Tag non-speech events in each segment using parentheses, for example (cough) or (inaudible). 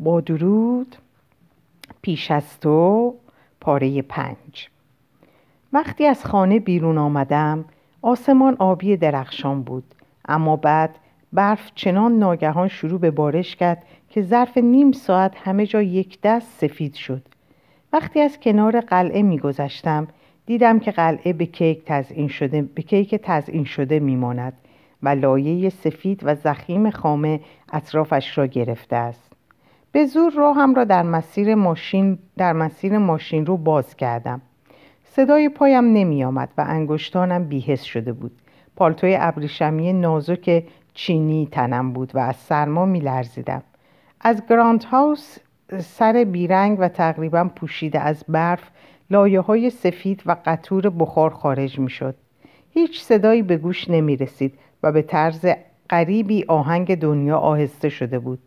با درود. پیش از تو پاره پنج. وقتی از خانه بیرون آمدم آسمان آبی درخشان بود. اما بعد برف چنان ناگهان شروع به بارش کرد که ظرف نیم ساعت همه جا یک دست سفید شد. وقتی از کنار قلعه میگذشتم دیدم که قلعه به کیک تزئین شده به کیک تزئین شده میماند و لایه سفید و زخیم خامه اطرافش را گرفته است. به زور راهم را در مسیر ماشین در مسیر ماشین رو باز کردم صدای پایم نمی آمد و انگشتانم بیهس شده بود پالتوی ابریشمی نازک چینی تنم بود و از سرما می لرزیدم. از گراند هاوس سر بیرنگ و تقریبا پوشیده از برف لایه های سفید و قطور بخار خارج می شد. هیچ صدایی به گوش نمی رسید و به طرز غریبی آهنگ دنیا آهسته شده بود.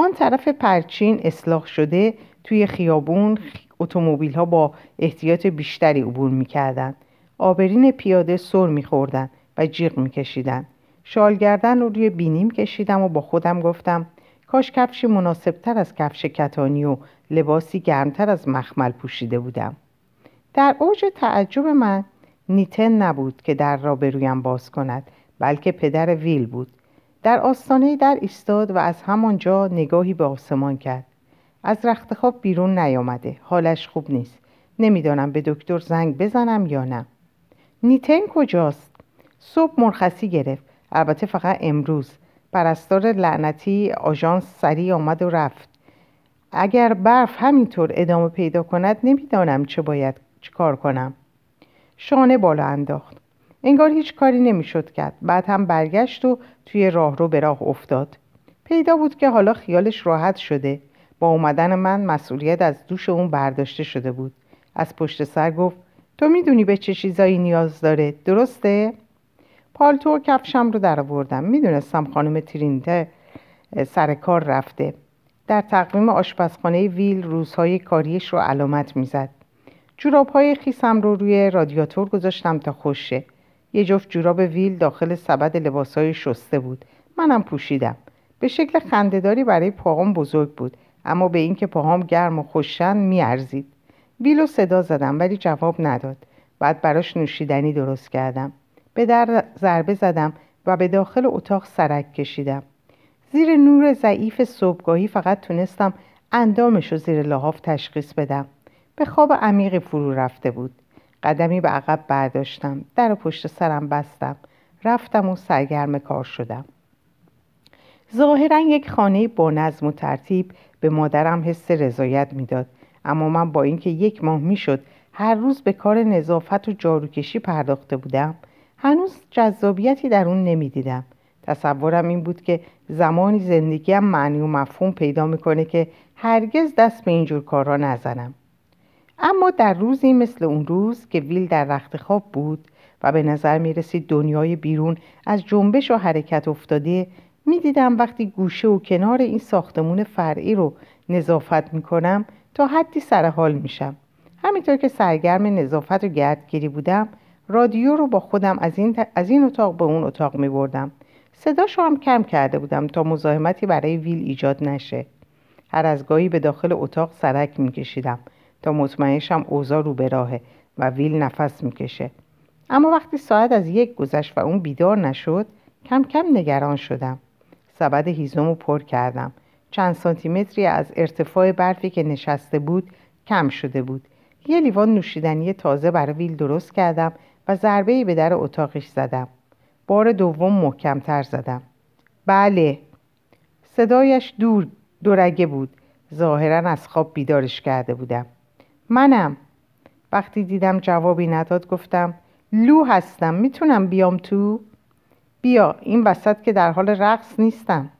آن طرف پرچین اصلاح شده توی خیابون اتومبیل ها با احتیاط بیشتری عبور می کردن. آبرین پیاده سر می خوردن و جیغ می کشیدن. شالگردن رو روی بینیم کشیدم و با خودم گفتم کاش کفشی مناسبتر از کفش کتانی و لباسی گرمتر از مخمل پوشیده بودم در اوج تعجب من نیتن نبود که در را به باز کند بلکه پدر ویل بود در آستانه در ایستاد و از همانجا نگاهی به آسمان کرد. از رخت خواب بیرون نیامده. حالش خوب نیست. نمی‌دانم به دکتر زنگ بزنم یا نه. نیتن کجاست؟ صبح مرخصی گرفت. البته فقط امروز. پرستار لعنتی آژانس سریع آمد و رفت. اگر برف همینطور ادامه پیدا کند نمی‌دانم چه باید چه کار کنم. شانه بالا انداخت. انگار هیچ کاری نمی‌شد کرد. بعد هم برگشت و توی راهرو به راه افتاد. پیدا بود که حالا خیالش راحت شده. با اومدن من مسئولیت از دوش اون برداشته شده بود. از پشت سر گفت تو می‌دونی به چه چیزایی نیاز داره؟ درسته؟ پالتو و کفشم رو در آوردم. می‌دونستم خانم ترینته سر کار رفته. در تقویم آشپزخانه ویل روزهای کاریش رو علامت می‌زد. جوراب های خیسم رو روی رادیاتور گذاشتم تا خوشه. یه جفت جوراب ویل داخل سبد لباس های شسته بود. منم پوشیدم. به شکل خندهداری برای پاهام بزرگ بود اما به اینکه پاهام گرم و خوشن میارزید. ویلو صدا زدم ولی جواب نداد. بعد براش نوشیدنی درست کردم. به در ضربه زدم و به داخل اتاق سرک کشیدم. زیر نور ضعیف صبحگاهی فقط تونستم اندامش رو زیر لحاف تشخیص بدم. به خواب عمیقی فرو رفته بود. قدمی به عقب برداشتم. در پشت سرم بستم. رفتم و سرگرم کار شدم. ظاهرا یک خانه با نظم و ترتیب به مادرم حس رضایت می‌داد. اما من با اینکه یک ماه می‌شد هر روز به کار نظافت و جاروکشی پرداخته بودم هنوز جذابیتی در اون نمی‌دیدم. تصورم این بود که زمانی زندگیم معنی و مفهوم پیدا می‌کنه که هرگز دست به اینجور کارها نزنم. اما در روزی مثل اون روز که ویل در رخت خواب بود و به نظر می رسید دنیای بیرون از جنبش و حرکت افتاده می‌دیدم وقتی گوشه و کنار این ساختمون فرعی رو نظافت می کنم تا حدی سر حال میشم همینطور که سرگرم نظافت و گردگیری بودم رادیو رو با خودم از این, از این اتاق به اون اتاق می بردم. صداش هم کم کرده بودم تا مزاحمتی برای ویل ایجاد نشه. هر از گاهی به داخل اتاق سرک می کشیدم. تا مطمئنشم اوضاع رو به راهه و ویل نفس می‌کشه. اما وقتی ساعت از یک گذشت و اون بیدار نشد کم کم نگران شدم. سبد هیزم رو پر کردم. چند سانتیمتری از ارتفاع برفی که نشسته بود کم شده بود. یه لیوان نوشیدنی تازه برای ویل درست کردم و ضربه به در اتاقش زدم. بار دوم محکمتر زدم. بله. صدایش دور دورگه بود. ظاهرا از خواب بیدارش کرده بودم. منم. وقتی دیدم جوابی نداد گفتم لو هستم می‌تونم بیام تو؟ بیا این وسط که در حال رقص نیستم.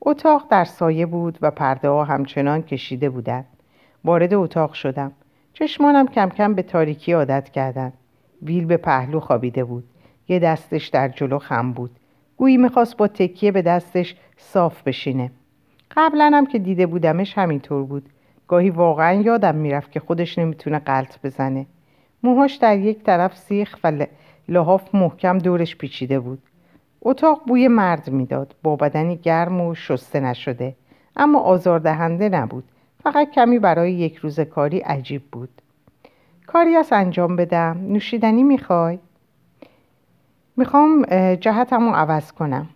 اتاق در سایه بود و پرده ها همچنان کشیده بودند. وارد اتاق شدم. چشمانم کم کم به تاریکی عادت کردند. ویل به پهلو خوابیده بود. یه دستش در جلو خم بود. گویی می‌خواست با تکیه به دستش صاف بشینه. قبلا هم که دیده بودمش همینطور بود. گاهی واقعا یادم می‌رفت که خودش نمی‌تونه قلط بزنه. موهاش در یک طرف سیخ و لحاف محکم دورش پیچیده بود. اتاق بوی مرد می‌داد. با بدنی گرم و شسته نشده. اما آزاردهنده نبود. فقط کمی برای یک روز کاری عجیب بود. کاری از انجام بدم. نوشیدنی می‌خوای؟ می‌خوام جهتم رو عوض کنم.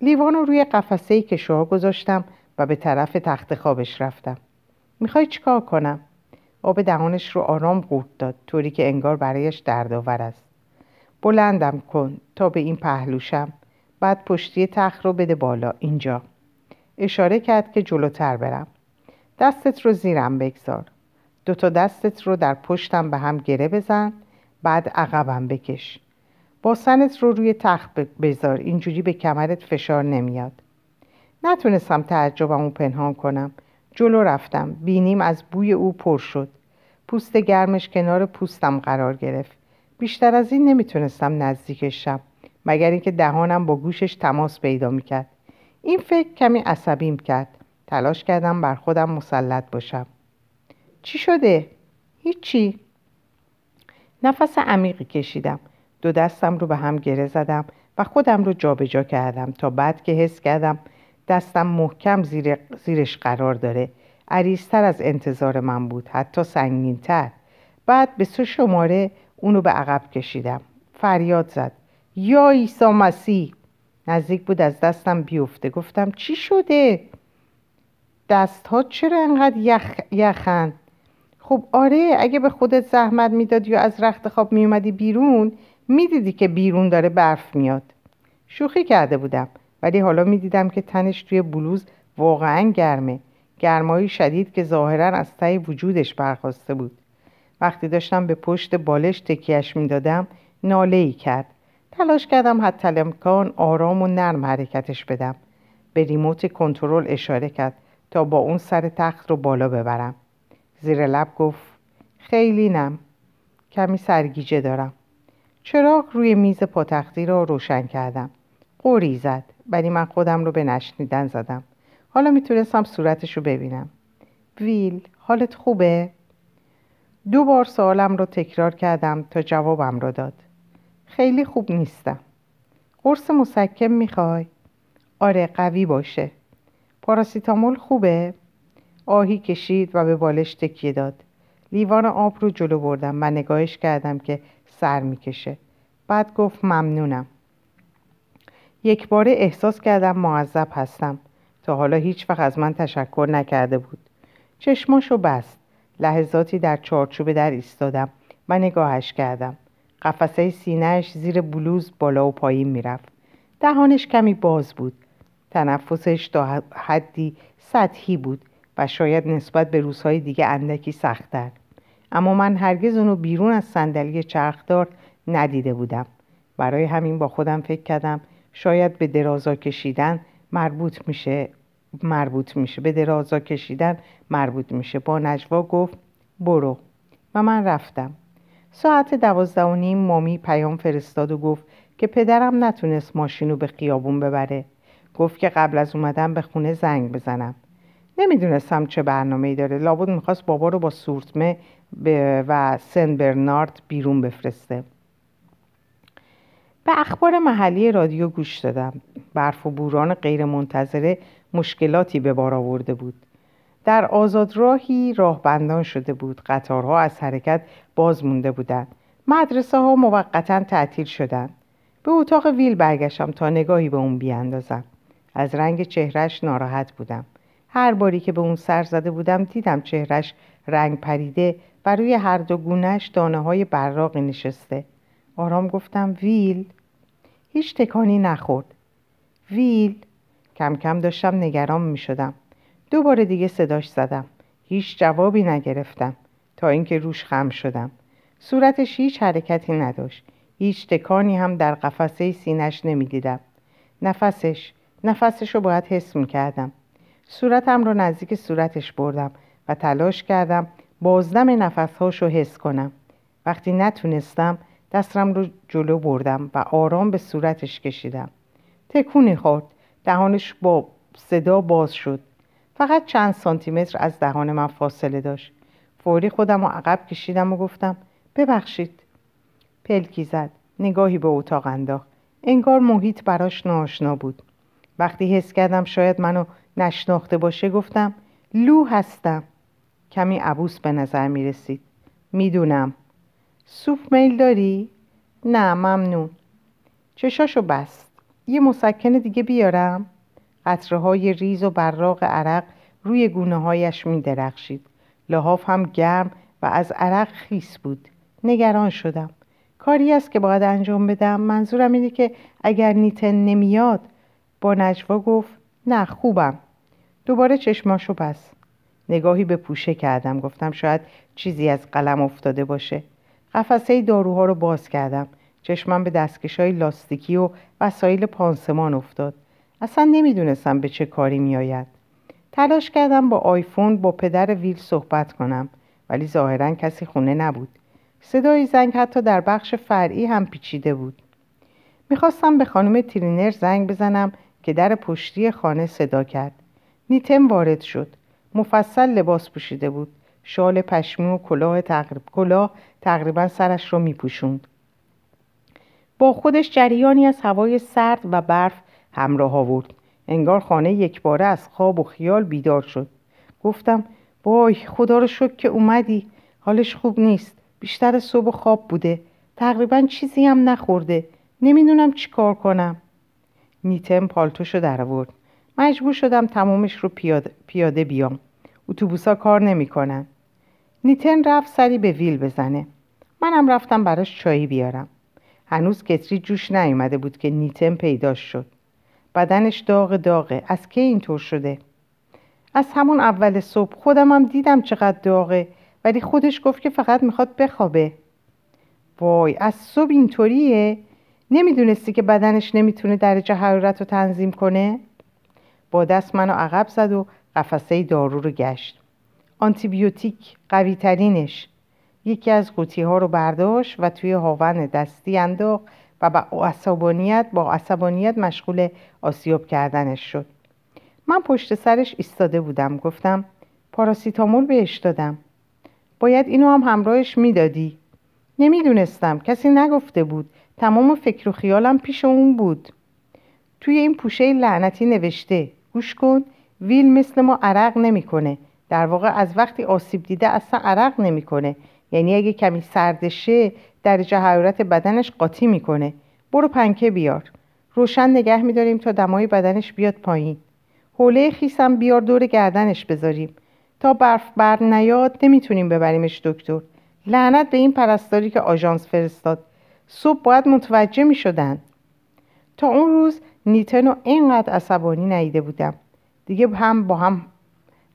لیوان رو روی قفسه که شوها گذاشتم و به طرف تخت خوابش رفتم. می‌خوای چیکار کنم؟ آب دهانش رو آرام قورت داد طوری که انگار برایش دردآور است. بلندم کن تا به این پهلوشم. بعد پشتی تخت رو بده بالا اینجا. اشاره کرد که جلوتر برم. دستت رو زیرم بگذار. دوتا دستت رو در پشتم به هم گره بزن بعد عقبم بکش. با سنت رو روی تخت بذار اینجوری به کمرت فشار نمیاد. نتونستم تعجبم پنهان کنم. جلو رفتم. بینیم از بوی او پر شد. پوست گرمش کنار پوستم قرار گرفت. بیشتر از این نمی‌تونستم نزدیکش شم مگر اینکه دهانم با گوشش تماس پیدا می‌کرد. این فکر کمی عصبیم کرد. تلاش کردم بر خودم مسلط باشم. چی شده؟ هیچی. نفس عمیقی کشیدم. دو دستم رو به هم گره زدم و خودم رو جابجا جا کردم تا بعد که حس کردم دستم محکم زیر زیرش قرار داره. عریضتر از انتظار من بود حتی سنگینتر. بعد به سه شماره اونو به عقب کشیدم. فریاد زد. یا عیسی مسیح. نزدیک بود از دستم بیفته. گفتم چی شده؟ دست ها چرا انقدر یخ... یخن؟ خب آره اگه به خودت زحمت می‌دادی و از رخت خواب میومدی بیرون می‌دیدی که بیرون داره برف میاد. شوخی کرده بودم. ولی حالا می‌دیدم که تنش توی بلوز واقعا گرمه. گرمایی شدید که ظاهرا از تای وجودش برخواسته بود. وقتی داشتم به پشت بالش تکیهش می‌دادم ناله ای کرد. تلاش کردم حتی امکان آرام و نرم حرکتش بدم. به ریموت کنترل اشاره کرد تا با اون سر تخت رو بالا ببرم. زیر لب گفت خیلی نم. کمی سرگیجه دارم. چراغ روی میز پاتختی را روشن کردم. قوری زد. ولی من خودم رو به نشنیدن زدم. حالا می‌تونستم صورتش رو ببینم. ویل حالت خوبه؟ دو بار سوالم رو تکرار کردم تا جوابم رو داد. خیلی خوب نیستم. قرص مسکم می‌خوای؟ آره قوی باشه. پاراسیتامول خوبه؟ آهی کشید و به بالش تکیه داد. لیوان آب رو جلو بردم و نگاهش کردم که سر می‌کشه. بعد گفت ممنونم. یک باره احساس کردم معذب هستم. تا حالا هیچ وقت از من تشکر نکرده بود. چشماشو بست. لحظاتی در چارچوب در ایستادم و نگاهش کردم. قفسه سینهش زیر بلوز بالا و پایین می‌رفت. دهانش کمی باز بود. تنفسش تا حدی سطحی بود و شاید نسبت به روزهای دیگه اندکی سختتر. اما من هرگز اونو بیرون از صندلی چرخدار ندیده بودم. برای همین با خودم فکر کردم شاید به درازا کشیدن مربوط میشه مربوط میشه. به درازا کشیدن مربوط میشه. با نجوا گفت برو. و من رفتم. ساعت دوازده و نیم مامی پیام فرستاد و گفت که پدرم نتونست ماشین رو به خیابون ببره. گفت که قبل از اومدن به خونه زنگ بزنم. نمی‌دونستم چه برنامه ای داره. لابد می‌خواست بابا رو با سورتمه و سن برنارد بیرون بفرسته. به اخبار محلی رادیو گوش دادم. برف و بوران غیرمنتظره مشکلاتی به بار آورده بود. در آزاد راهی راهبندان شده بود. قطارها از حرکت باز مونده بودند. مدرسه ها موقتا تعطیل شدند. به اتاق ویل برگشتم تا نگاهی به اون بیاندازم. از رنگ چهرش ناراحت بودم. هر باری که به اون سر زده بودم دیدم چهرش رنگ پریده و روی هر دو گونهش دانه های براقی نشسته. آرام گفتم ویل؟ هیچ تکانی نخورد. ویل کم کم داشتم نگران می شدم دوباره دیگه صداش زدم. هیچ جوابی نگرفتم. تا اینکه روش خم شدم. صورتش هیچ حرکتی نداشت. هیچ تکانی هم در قفسه سینش نمی‌دیدم. نفسش نفسش رو باید حس می کردم صورتم رو نزدیک صورتش بردم و تلاش کردم بازدم نفسهاش رو حس کنم. وقتی نتونستم دستم رو جلو بردم و آرام به صورتش کشیدم. تکونی خورد. دهانش با صدا باز شد. فقط چند سانتیمتر از دهان من فاصله داشت. فوری خودم رو عقب کشیدم و گفتم ببخشید. پلکی زد. نگاهی به اتاق انداخت. انگار محیط براش ناشنا بود. وقتی حس کردم شاید منو نشناخته باشه گفتم لو هستم. کمی عبوس به نظر می رسید می‌دونم. سوپ میل داری؟ نه ممنون. چشاشو بست. یه مسکن دیگه بیارم؟ قطره های ریز و براق عرق روی گونه هایش می درخشید لحاف هم گرم و از عرق خیس بود. نگران شدم. کاری است که باید انجام بدم. منظورم اینه که اگر نیتن نمیاد با نجوا گفت نه خوبم. دوباره چشماشو بست. نگاهی به پوشه کردم. گفتم شاید چیزی از قلم افتاده باشه. قفسه داروها رو باز کردم. چشمم به دستکش های لاستیکی و وسایل پانسمان افتاد. اصلا نمی‌دونستم به چه کاری میآید. تلاش کردم با آیفون با پدر ویل صحبت کنم ولی ظاهرا کسی خونه نبود. صدای زنگ حتی در بخش فرعی هم پیچیده بود. می‌خواستم به خانم ترینر زنگ بزنم که در پشتی خانه صدا کرد. نیتم وارد شد. مفصل لباس پوشیده بود. شال پشمی و کلاه, تقریب... کلاه تقریبا سرش را میپوشوند. با خودش جریانی از هوای سرد و برف همراه آورد. انگار خانه یک باره از خواب و خیال بیدار شد. گفتم وای خدا رو شکر که اومدی. حالش خوب نیست. بیشتر صبح خواب بوده. تقریبا چیزی هم نخورده. نمی‌دونم چی کار کنم. نیتم پالتوشو در آورد. مجبور شدم تمامش رو پیاده, پیاده بیام. اتوبوسا کار نمی‌کنن. نیتن رفت سری به ویل بزنه. منم رفتم براش چایی بیارم. هنوز کتری جوش نیومده بود که نیتن پیداش شد. بدنش داغ داغه. از کی اینطور شده؟ از همون اول صبح خودم هم دیدم چقدر داغه ولی خودش گفت که فقط می‌خواد بخوابه. وای از صبح اینطوریه؟ نمی‌دونستی که بدنش نمی‌تونه درجه حرارت رو تنظیم کنه؟ با دست منو عقب زد و قفسه دارو رو گشت. آنتیبیوتیک قوی ترینش یکی از قوطی ها رو برداشت و توی هاون دستی انداخت و با عصبانیت با عصبانیت مشغول آسیاب کردنش شد. من پشت سرش ایستاده بودم. گفتم پاراسیتامول بهش دادم. باید اینو هم همراهش می‌دادی. نمی‌دونستم. کسی نگفته بود. تمام فکر و خیالم پیش اون بود. توی این پوشه لعنتی نوشته. گوش کن. ویل مثل ما عرق نمی‌کنه. در واقع از وقتی آسیب دیده اصلا عرق نمی‌کنه. یعنی اگه کمی سردشه درجه حرارت بدنش قاطی می‌کنه. برو پنکه بیار. روشن نگه میداریم تا دمای بدنش بیاد پایین. حوله خیسم بیار دور گردنش بذاریم. تا برف بر نیاد نمی‌تونیم ببریمش دکتر. لعنت به این پرستاری که آژانس فرستاد. صبح باید متوجه می‌شدن. تا اون روز نیتن رو اینقدر عصبانی نیده بودم. دیگه هم با هم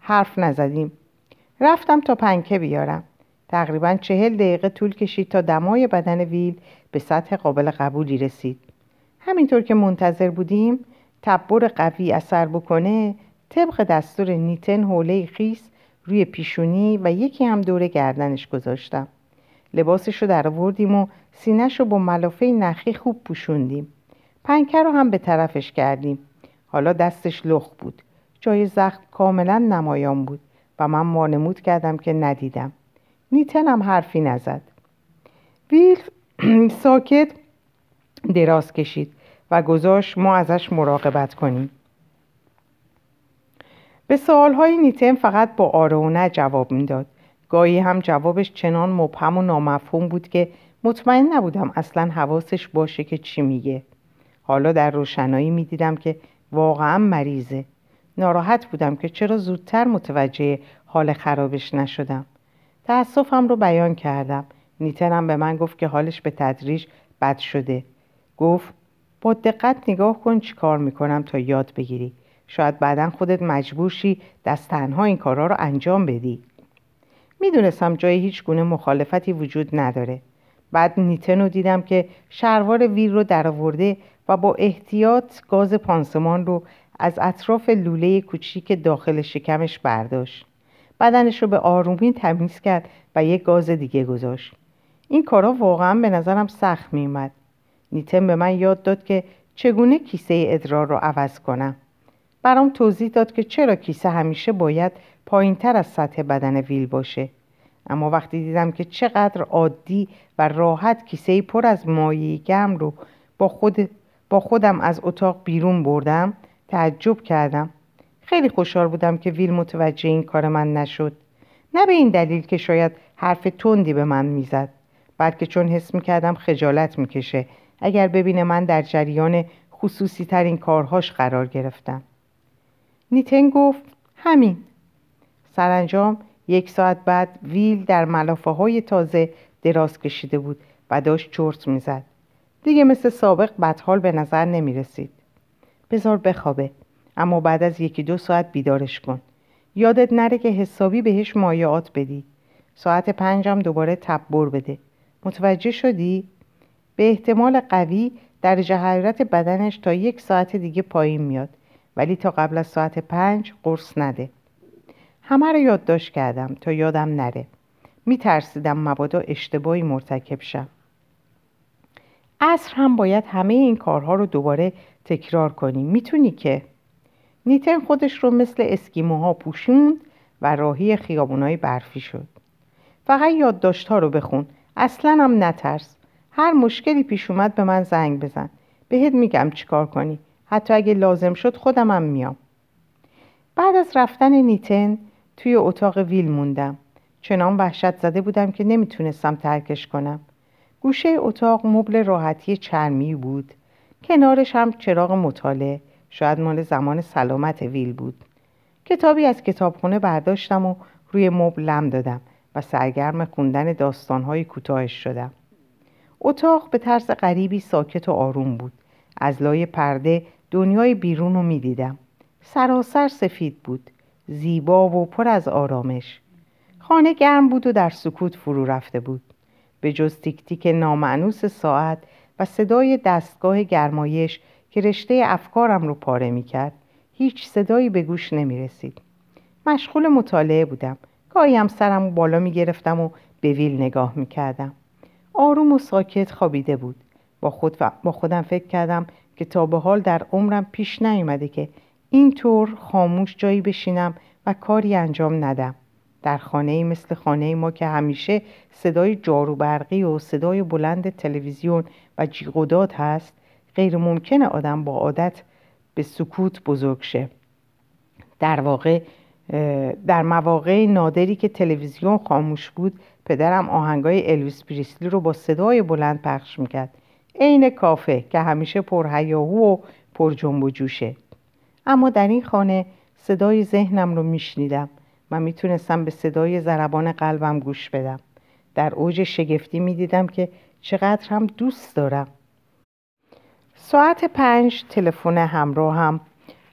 حرف نزدیم. رفتم تا پنکه بیارم. تقریبا چهل دقیقه طول کشید تا دمای بدن ویل به سطح قابل قبولی رسید. همینطور که منتظر بودیم تبر قوی اثر بکنه طبق دستور نیتن حوله خیس روی پیشونی و یکی هم دور گردنش گذاشتم. لباسش رو در آوردیم و سینش رو با ملافه نخی خوب پوشوندیم. پنکه رو هم به طرفش کردیم. حالا دستش لخ بود. جای زخم کاملا نمایان بود و من مانمود کردم که ندیدم. نیتن هم حرفی نزد. ویل (clears throat) ساکت دراز کشید و گذاشت ما ازش مراقبت کنیم. به سوالهای نیتن فقط با آره و نه جواب می‌داد. گاهی هم جوابش چنان مبهم و نامفهوم بود که مطمئن نبودم اصلا حواسش باشه که چی میگه. حالا در روشنایی می‌دیدم که واقعا مریضه. ناراحت بودم که چرا زودتر متوجه حال خرابش نشدم. تأسفم رو بیان کردم. نیتنم به من گفت که حالش به تدریج بد شده. گفت با دقت نگاه کن چی کار می‌کنم تا یاد بگیری. شاید بعدا خودت مجبور شی دست تنها این کارا رو انجام بدی. می‌دونستم جای هیچ گونه مخالفتی وجود نداره. بعد نیتن رو دیدم که شروار ویر رو درآورده و با احتیاط گاز پانسمان رو از اطراف لوله کوچیک داخل شکمش برداشت. بدنش رو به آرومی تمیز کرد و یک گاز دیگه گذاشت. این کارا واقعا به نظرم سخت میومد نیتن به من یاد داد که چگونه کیسه ادرار رو عوض کنم. برام توضیح داد که چرا کیسه همیشه باید پایین تر از سطح بدن ویل باشه. اما وقتی دیدم که چقدر عادی و راحت کیسه پر از مایع گرم رو با, خود با خودم از اتاق بیرون بردم تعجب کردم. خیلی خوشحال بودم که ویل متوجه این کار من نشد. نه به این دلیل که شاید حرف تندی به من می‌زد بلکه چون حس می‌کردم خجالت می‌کشه. اگر ببینه من در جریان خصوصی ترین کارهاش قرار گرفتم. نیتن گفت همین. سرانجام یک ساعت بعد ویل در ملافه های تازه دراز کشیده بود و داشت چرت می‌زد. دیگه مثل سابق بدحال به نظر نمی رسید بذار بخوابه. اما بعد از یکی دو ساعت بیدارش کن. یادت نره که حسابی بهش مایعات بدی. ساعت پنجم دوباره تبر بده. متوجه شدی؟ به احتمال قوی در حرارت بدنش تا یک ساعت دیگه پایین میاد. ولی تا قبل از ساعت پنج قرص نده. همه رو یادداشت کردم تا یادم نره. میترسیدم مبادا اشتباهی مرتکب شم. عصر هم باید همه این کارها رو دوباره تکرار کنیم. می‌تونی که نیتن خودش رو مثل اسکیموها پوشوند و راهی خیابونای برفی شد. فقط یادداشت رو بخون. اصلا هم نترس. هر مشکلی پیش اومد به من زنگ بزن. بهت میگم چیکار کنی. حتی اگه لازم شد خودم هم میام. بعد از رفتن نیتن توی اتاق ویل موندم. چنان وحشت زده بودم که نمی‌تونستم ترکش کنم. گوشه اتاق مبل راحتی چرمی بود. کنارش هم چراغ مطالعه شاید مال زمان سلامت ویل بود. کتابی از کتابخونه برداشتم و روی مبل لم دادم و سرگرم خوندن داستانهای کوتاهش شدم. اتاق به طرز غریبی ساکت و آروم بود. از لای پرده دنیای بیرون رو می‌دیدم. سراسر سفید بود. زیبا و پر از آرامش. خانه گرم بود و در سکوت فرو رفته بود. به جز تیک تیک نامعنوس ساعت و صدای دستگاه گرمایش که رشته افکارم رو پاره می کرد هیچ صدایی به گوش نمی رسید. مشغول مطالعه بودم گاهی هم سرم بالا می گرفتم و به ویل نگاه می کردم. آروم و ساکت خوابیده بود با, خود با خودم فکر کردم که تا به حال در عمرم پیش نیومده که اینطور خاموش جایی بشینم و کاری انجام ندم در خانه مثل خانه ما که همیشه صدای جارو برقی و صدای بلند تلویزیون و جیغ هست غیر ممکنه آدم با عادت به سکوت بزرگ شه. در واقع در مواقع نادری که تلویزیون خاموش بود پدرم آهنگای الویس پریسلی رو با صدای بلند پخش می‌کرد. عین کافه که همیشه پرهیاهو و پر جنب و جوشه. اما در این خانه صدای ذهنم رو میشنیدم. و می‌تونستم به صدای ضربان قلبم گوش بدم. در اوج شگفتی می‌دیدم که چقدر هم دوست دارم. ساعت پنج تلفن همراه هم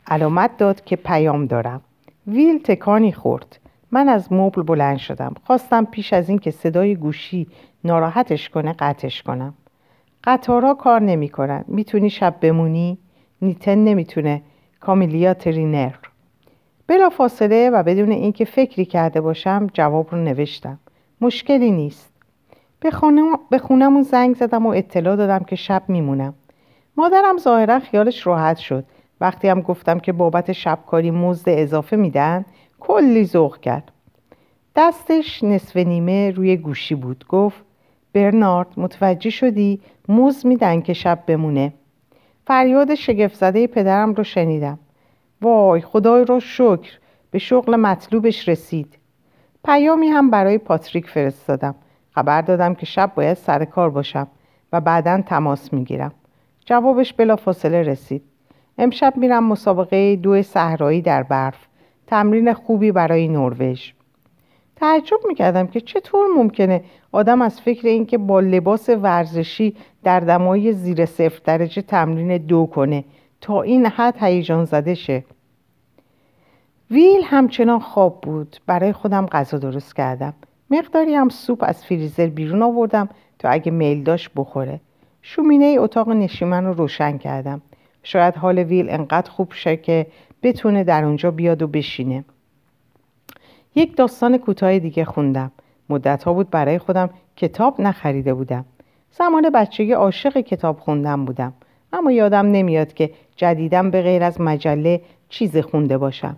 علامت داد که پیام دارم. ویل تکانی خورد. من از مبل بلند شدم. خواستم پیش از این که صدای گوشی ناراحتش کنه قطعش کنم. قطارا کار نمی‌کنن. می‌تونی شب بمونی؟ نیتن نمی‌تونه. کامیلیا ترینر. بلا فاصله و بدون اینکه فکری کرده باشم جواب رو نوشتم. مشکلی نیست. به خونمون زنگ زدم و اطلاع دادم که شب میمونم. مادرم ظاهرا خیالش راحت شد. وقتی هم گفتم که بابت شبکاری مزد اضافه میدن کلی ذوق کرد. دستش نصف نیمه روی گوشی بود. گفت برنارد متوجه شدی؟ موز میدن که شب بمونه. فریاد شگفت زده پدرم رو شنیدم. وای خدای رو شکر به شغل مطلوبش رسید. پیامی هم برای پاتریک فرستادم. خبر دادم که شب باید سر کار باشم و بعدا تماس می‌گیرم. جوابش بلا فاصله رسید. امشب میرم مسابقه دو صحرایی در برف تمرین خوبی برای نروژ. تعجب می‌کردم که چطور ممکنه آدم از فکر اینکه با لباس ورزشی در دمای زیر صفر درجه تمرین دو کنه. تا این حد هیجان زده شه. ویل همچنان خواب بود. برای خودم غذا درست کردم. مقداری هم سوپ از فریزر بیرون آوردم تا اگه میل داشت بخوره. شومینه اتاق نشیمن رو روشن کردم. شاید حال ویل انقدر خوب شه که بتونه در اونجا بیاد و بشینه. یک داستان کوتاه دیگه خوندم. مدت ها بود برای خودم کتاب نخریده بودم. زمان بچگی عاشق کتاب خوندم بودم. اما یادم نمیاد که جدیدم به غیر از مجله چیز خونده باشم.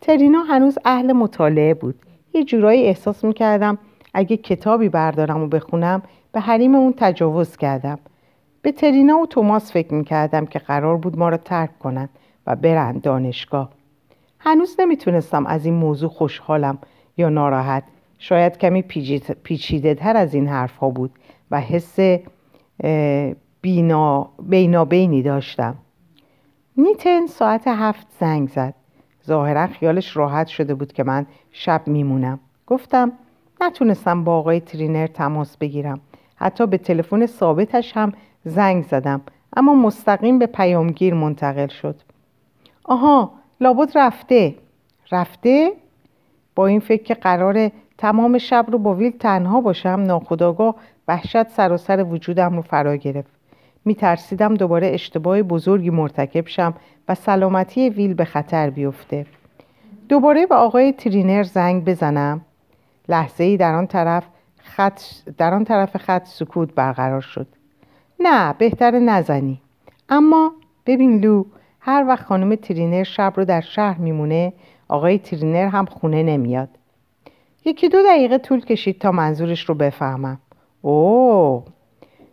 ترینا هنوز اهل مطالعه بود. یه جورایی احساس می‌کردم اگه کتابی بردارم و بخونم به حریم اون تجاوز کردم. به ترینا و توماس فکر می‌کردم که قرار بود ما را ترک کنند و برند دانشگاه. هنوز نمی‌تونستم از این موضوع خوشحالم یا ناراحت. شاید کمی پیچیده تر از این حرف ها بود و حس بینا بینابینی داشتم. نیتن ساعت هفت زنگ زد. ظاهرا خیالش راحت شده بود که من شب میمونم. گفتم نتونستم با آقای ترینر تماس بگیرم. حتی به تلفن ثابتش هم زنگ زدم. اما مستقیم به پیامگیر منتقل شد. آها لابد رفته. رفته؟ با این فکر که قرار تمام شب رو با ویل تنها باشم ناخداگاه وحشت سراسر وجودم رو فرا گرفت. می ترسیدم دوباره اشتباه بزرگی مرتکب شم و سلامتی ویل به خطر بیفته. دوباره به آقای ترینر زنگ بزنم. لحظه ای در آن طرف خط در آن طرف خط سکوت برقرار شد. نه بهتر نزنی. اما ببین لو هر وقت خانم ترینر شب رو در شهر میمونه آقای ترینر هم خونه نمیاد. یکی دو دقیقه طول کشید تا منظورش رو بفهمم. اوه!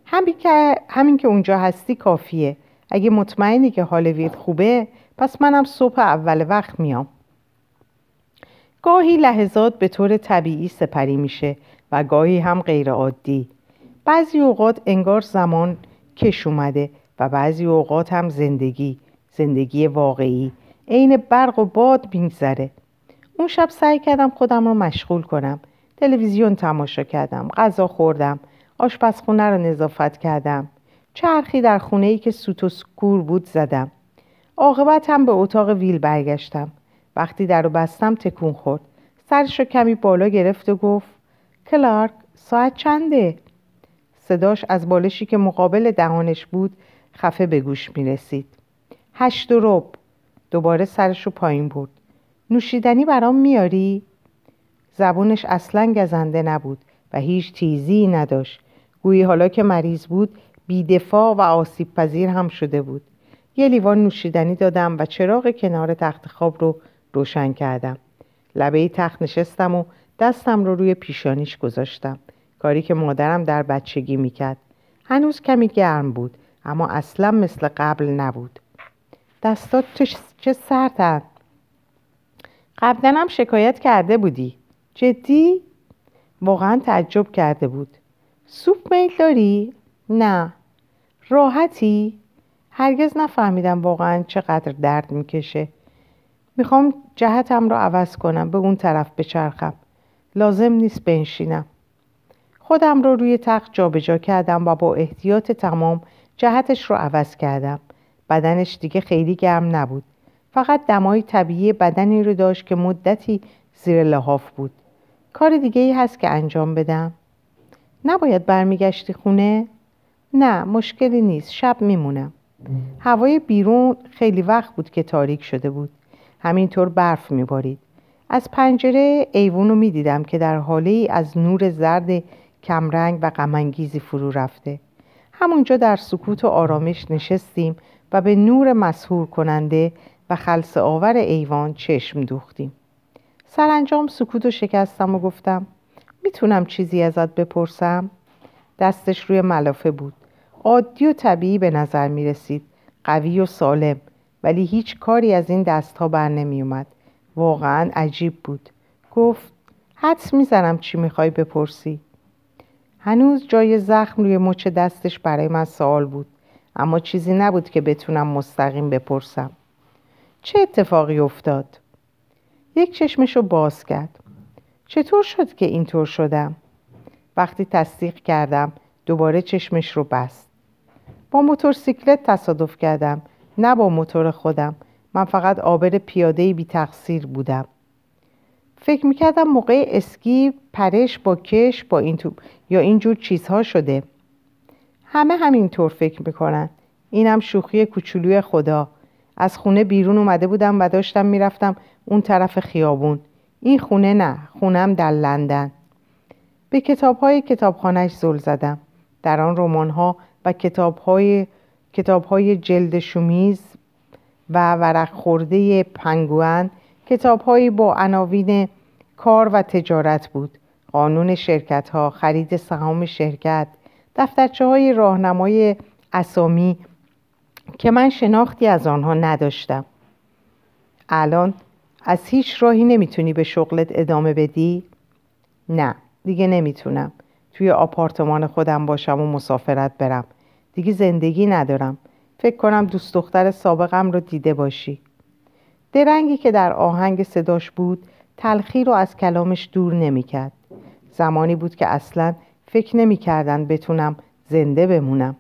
همین که, همین که اونجا هستی کافیه. اگه مطمئنی که حال وید خوبه پس منم صبح اول وقت میام. گاهی لحظات به طور طبیعی سپری میشه و گاهی هم غیر عادی. بعضی اوقات انگار زمان کش اومده و بعضی اوقات هم زندگی زندگی واقعی. عین برق و باد میگذره. اون شب سعی کردم خودم رو مشغول کنم. تلویزیون تماشا کردم غذا خوردم. آشپزخونه رو نظافت کردم. چرخی در خونه ای که سوت و سکور بود زدم. عاقبت هم به اتاق ویل برگشتم. وقتی در رو بستم تکون خورد. سرش رو کمی بالا گرفت و گفت کلارک ساعت چنده؟ صداش از بالشی که مقابل دهانش بود خفه به گوش می رسید. هشت و رب دوباره سرش رو پایین برد. نوشیدنی برام میاری؟ زبونش اصلا گزنده نبود و هیچ تیزی نداشت. گویی حالا که مریض بود بیدفاع و آسیب پذیر هم شده بود. یه لیوان نوشیدنی دادم و چراغ کنار تخت خواب رو روشن کردم. لبه تخت نشستم و دستم رو روی پیشانیش گذاشتم. کاری که مادرم در بچگی می‌کرد. هنوز کمی گرم بود اما اصلا مثل قبل نبود. دستات چه سردن؟ قبلا هم شکایت کرده بودی. جدی؟ واقعا تعجب کرده بود. سوپ میل داری؟ نه. راحتی؟ هرگز نفهمیدم واقعا چقدر درد می‌کشه. می‌خوام جهتم رو عوض کنم به اون طرف بچرخم. لازم نیست بنشینم. خودم رو روی تخت جابجا کردم و با احتیاط تمام جهتش رو عوض کردم. بدنش دیگه خیلی گرم نبود. فقط دمای طبیعی بدنی رو داشت که مدتی زیر لحاف بود. کار دیگه ای هست که انجام بدم. نباید برمیگشتی خونه؟ نه مشکلی نیست شب میمونم. هوای بیرون خیلی وقت بود که تاریک شده بود. همینطور برف میبارید. از پنجره ایوون رو می‌دیدم که در حاله ای از نور زرد کمرنگ و غمانگیزی فرو رفته. همونجا در سکوت و آرامش نشستیم و به نور مسهور کننده و خلص آور ایوان چشم دوختیم. سرانجام سکوت و شکستم و گفتم می‌تونم چیزی ازت بپرسم؟ دستش روی ملافه بود. عادی و طبیعی به نظر می رسید قوی و سالم. ولی هیچ کاری از این دستها بر نمی اومد واقعا عجیب بود. گفت حدس می‌زنم چی می‌خوای بپرسی. هنوز جای زخم روی مچ دستش برای من سوال بود. اما چیزی نبود که بتونم مستقیم بپرسم. چه اتفاقی افتاد؟ یک چشمش رو باز کرد. چطور شد که اینطور شدم؟ وقتی تصدیق کردم دوباره چشمش رو بست. با موتورسیکلت تصادف کردم نه با موتور خودم. من فقط آبر پیاده بی تقصیر بودم. فکر می‌کردم موقع اسکی پرش با کش با این تو... یا اینجور چیزها شده. همه همینطور فکر می‌کنن. اینم شوخی کوچولوی خدا. از خونه بیرون اومده بودم و داشتم می‌رفتم اون طرف خیابون. این خونه نه خونم در لندن. به کتاب های کتابخانهش زل زدم. در آن رمان ها و کتاب های, کتاب های جلد شومیز و ورق خورده پنگوان کتاب با عناوین کار و تجارت بود. قانون شرکت ها خرید سهام شرکت دفترچه های راهنمای اسامی که من شناختی از آنها نداشتم. الان از هیچ راهی نمی‌تونی به شغلت ادامه بدی؟ نه دیگه نمی‌تونم. توی آپارتمان خودم باشم و مسافرت برم. دیگه زندگی ندارم. فکر کنم دوست دختر سابقم رو دیده باشی. درنگی که در آهنگ صداش بود تلخی رو از کلامش دور نمی‌کرد. زمانی بود که اصلا فکر نمی‌کردن بتونم زنده بمونم.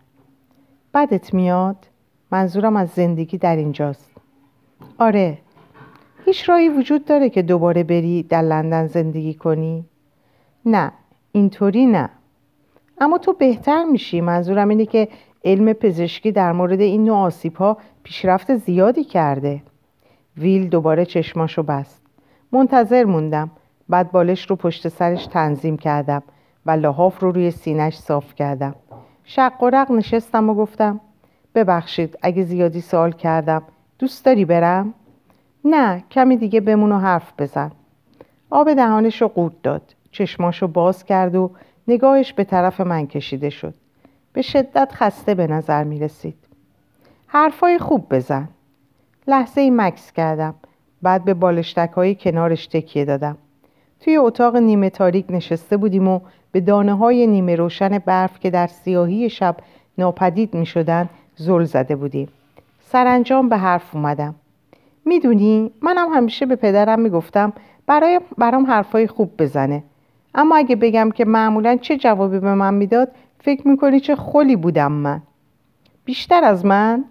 بدت میاد؟ منظورم از زندگی در اینجاست. آره هیچ راهی وجود داره که دوباره بری در لندن زندگی کنی؟ نه اینطوری نه. اما تو بهتر میشی. منظورم اینه که علم پزشکی در مورد این نوع آسیب ها پیشرفت زیادی کرده. ویل دوباره چشماشو بست. منتظر موندم. بعد بالش رو پشت سرش تنظیم کردم و لحاف رو روی سینش صاف کردم. شق و رق نشستم و گفتم ببخشید اگه زیادی سوال کردم دوست داری برم؟ نه کمی دیگه بمون و حرف بزن. آب دهانش رو قورت داد. چشماشو باز کرد و نگاهش به طرف من کشیده شد. به شدت خسته به نظر می رسید. حرفای خوب بزن. لحظه ای مکس کردم. بعد به بالشتک های کنارش تکیه دادم. توی اتاق نیمه تاریک نشسته بودیم و به دانه های نیمه روشن برف که در سیاهی شب ناپدید می شدن زل زده بودیم. سرانجام به حرف اومدم. می‌دونی منم همیشه به پدرم می‌گفتم برای برام حرفای خوب بزنه. اما اگه بگم که معمولا چه جوابی به من می‌داد فکر می‌کنی چه خلی بودم من. بیشتر از من؟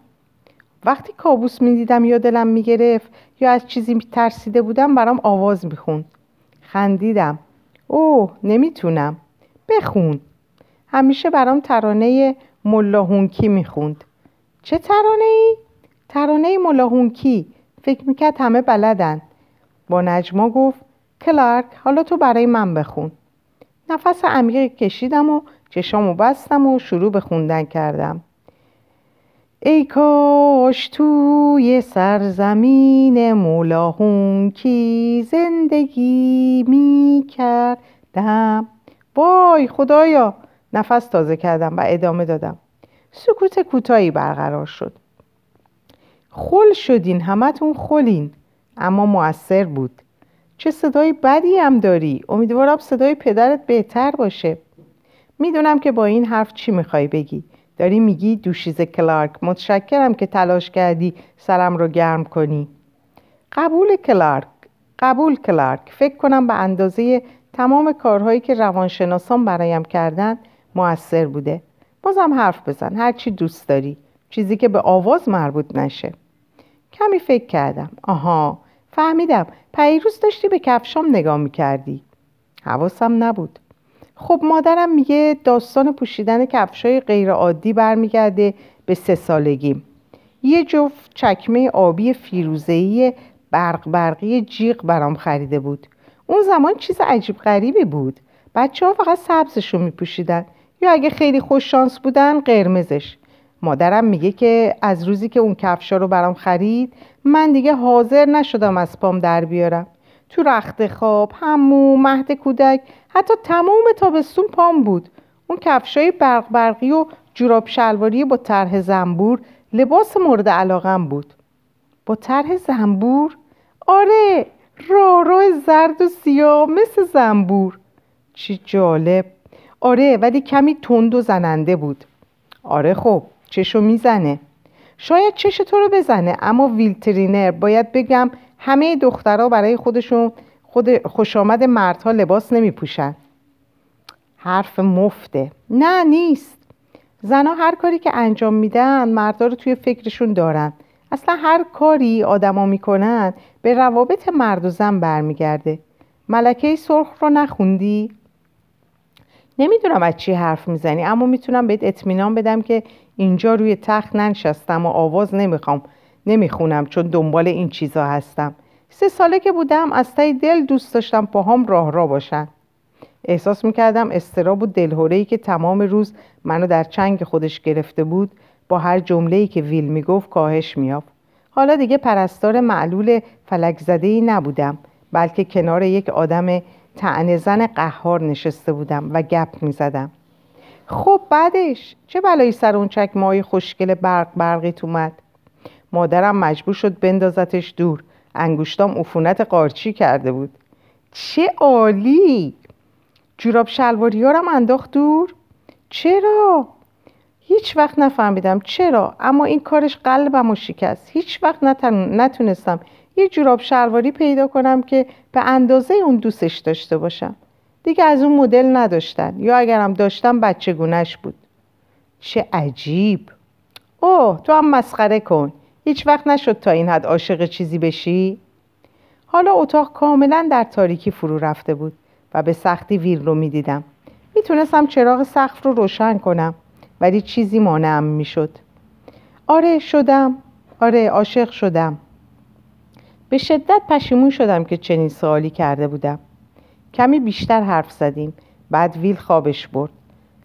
وقتی کابوس می‌دیدم یا دلم می‌گرفت یا از چیزی ترسیده بودم برام آواز می‌خوند. خندیدم. اوه نمی‌تونم. بخون. همیشه برام ترانه ملاهونکی می‌خوند. چه ترانه ای؟ ترانه ملاهونکی فکر می‌کرد همه بلدن. با نجما گفت کلارک حالا تو برای من بخون. نفس عمیق کشیدم و چشامو بستم و شروع به خوندن کردم. ای کاش توی سرزمین مولاهون کی زندگی می کردم وای خدایا! نفس تازه کردم و ادامه دادم. سکوت کوتاهی برقرار شد. خل شدین همتون خلین. اما موثر بود. چه صدای بدی هم داری. امیدوارم صدای پدرت بهتر باشه. می‌دونم که با این حرف چی می‌خوای بگی. داری میگی دوشیز کلارک. متشکرم که تلاش کردی سرم رو گرم کنی. قبول کلارک. قبول کلارک. فکر کنم به اندازه تمام کارهایی که روانشناسان برایم کردن موثر بوده. بازم حرف بزن. هر چی دوست داری. چیزی که به آواز مربوط نشه. کمی فکر کردم. آها فهمیدم. پیروز داشتی به کفشام نگاه می‌کردی. حواسم نبود. خب مادرم میگه داستان پوشیدن کفشای غیر عادی برمیگرده به سه سالگیم یه جفت چکمه آبی فیروزهی برق برقی جیغ برام خریده بود. اون زمان چیز عجیب غریبی بود. بچه ها فقط سبزشو میپوشیدن. یا اگه خیلی خوش شانس بودن قرمزش. مادرم میگه که از روزی که اون کفشا رو برام خرید من دیگه حاضر نشدم از پام در بیارم. تو رخت خواب همو مهد کودک حتی تمام تابستون پام بود. اون کفشای برق برقی و جوراب شلواری با طرح زنبور لباس مورد علاقم بود. با طرح زنبور؟ آره راه زرد و سیاه مثل زنبور. چی جالب. آره ولی کمی تند و زننده بود. آره خب. چشو می‌زنه. شاید چش تو رو بزنه اما ویلترینر باید بگم همه دخترها برای خودشون خود خوشامد مردها لباس نمی پوشن. حرف مفته. نه نیست. زنها هر کاری که انجام میدن مردها رو توی فکرشون دارن. اصلا هر کاری آدما می‌کنن به روابط مرد و زن برمیگرده. ملکه سرخ رو نخوندی؟ نمی‌دونم از چی حرف می‌زنی اما می‌تونم بهت اطمینان بدم که اینجا روی تخت ننشستم و آواز نمی‌خوام. نمی‌خونم چون دنبال این چیزا هستم. سه ساله که بودم از تای دل دوست داشتم پاهام راه را باشن. احساس می‌کردم استراب و دلهورهی که تمام روز منو در چنگ خودش گرفته بود با هر جمله‌ای که ویل می‌گفت کاهش میافت حالا دیگه پرستار معلول فلک زده ای نبودم بلکه کنار یک آدم تعنزن زن قهار نشسته بودم و گپ می‌زدم. خب بعدش چه بلایی سر اون چکمه های خوشگل برق برقی اومد؟ مادرم مجبور شد بندازتش دور. انگوشتام عفونت قارچی کرده بود. چه عالی! جوراب شلواری ها انداخت دور. چرا؟ هیچ وقت نفهمیدم چرا اما این کارش قلبم و شکست. هیچ وقت نتونستم یه جوراب شلواری پیدا کنم که به اندازه اون دوستش داشته باشم. دیگه از اون مدل نداشتن. یا اگرم داشتم بچه گونش بود. چه عجیب. اوه تو هم مسخره کن. هیچ وقت نشد تا این حد عاشق چیزی بشی؟ حالا اتاق کاملا در تاریکی فرو رفته بود و به سختی ویل رو می دیدم. می‌تونستم چراغ سقف رو روشن کنم ولی چیزی مانعم می‌شد. آره شدم. آره عاشق شدم. به شدت پشیمون شدم که چنین سوالی کرده بودم. کمی بیشتر حرف زدیم. بعد ویل خوابش برد.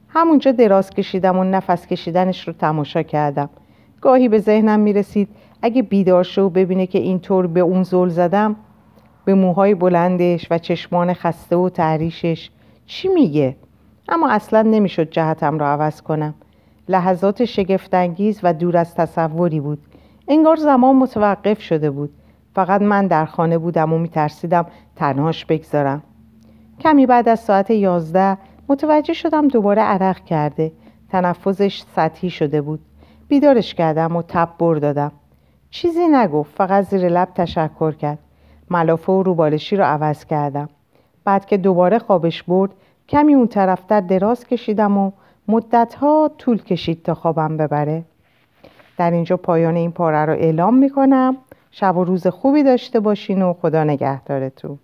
همونجا دراز کشیدم و نفس کشیدنش رو تماشا کردم. گاهی به ذهنم می‌رسید اگه بیدار شو ببینه که اینطور به اون زل زدم به موهای بلندش و چشمان خسته و تحریشش. چی میگه؟ اما اصلا نمی‌شد جهتم را عوض کنم. لحظات شگفتانگیز و دور از تصوری بود. انگار زمان متوقف شده بود. فقط من در خانه بودم و میترسیدم تنهاش بگذارم. کمی بعد از ساعت یازده متوجه شدم دوباره عرق کرده. تنفسش سطحی شده بود. بیدارش کردم و تب بر دادم. چیزی نگفت فقط زیر لب تشکر کرد. ملافه و روبالشی رو عوض کردم. بعد که دوباره خوابش برد کمی اون طرفتر دراز کشیدم و مدتها طول کشید تا خوابم ببره. در اینجا پایان این پاره رو اعلام می‌کنم. شب و روز خوبی داشته باشین و خدا نگهدارتون.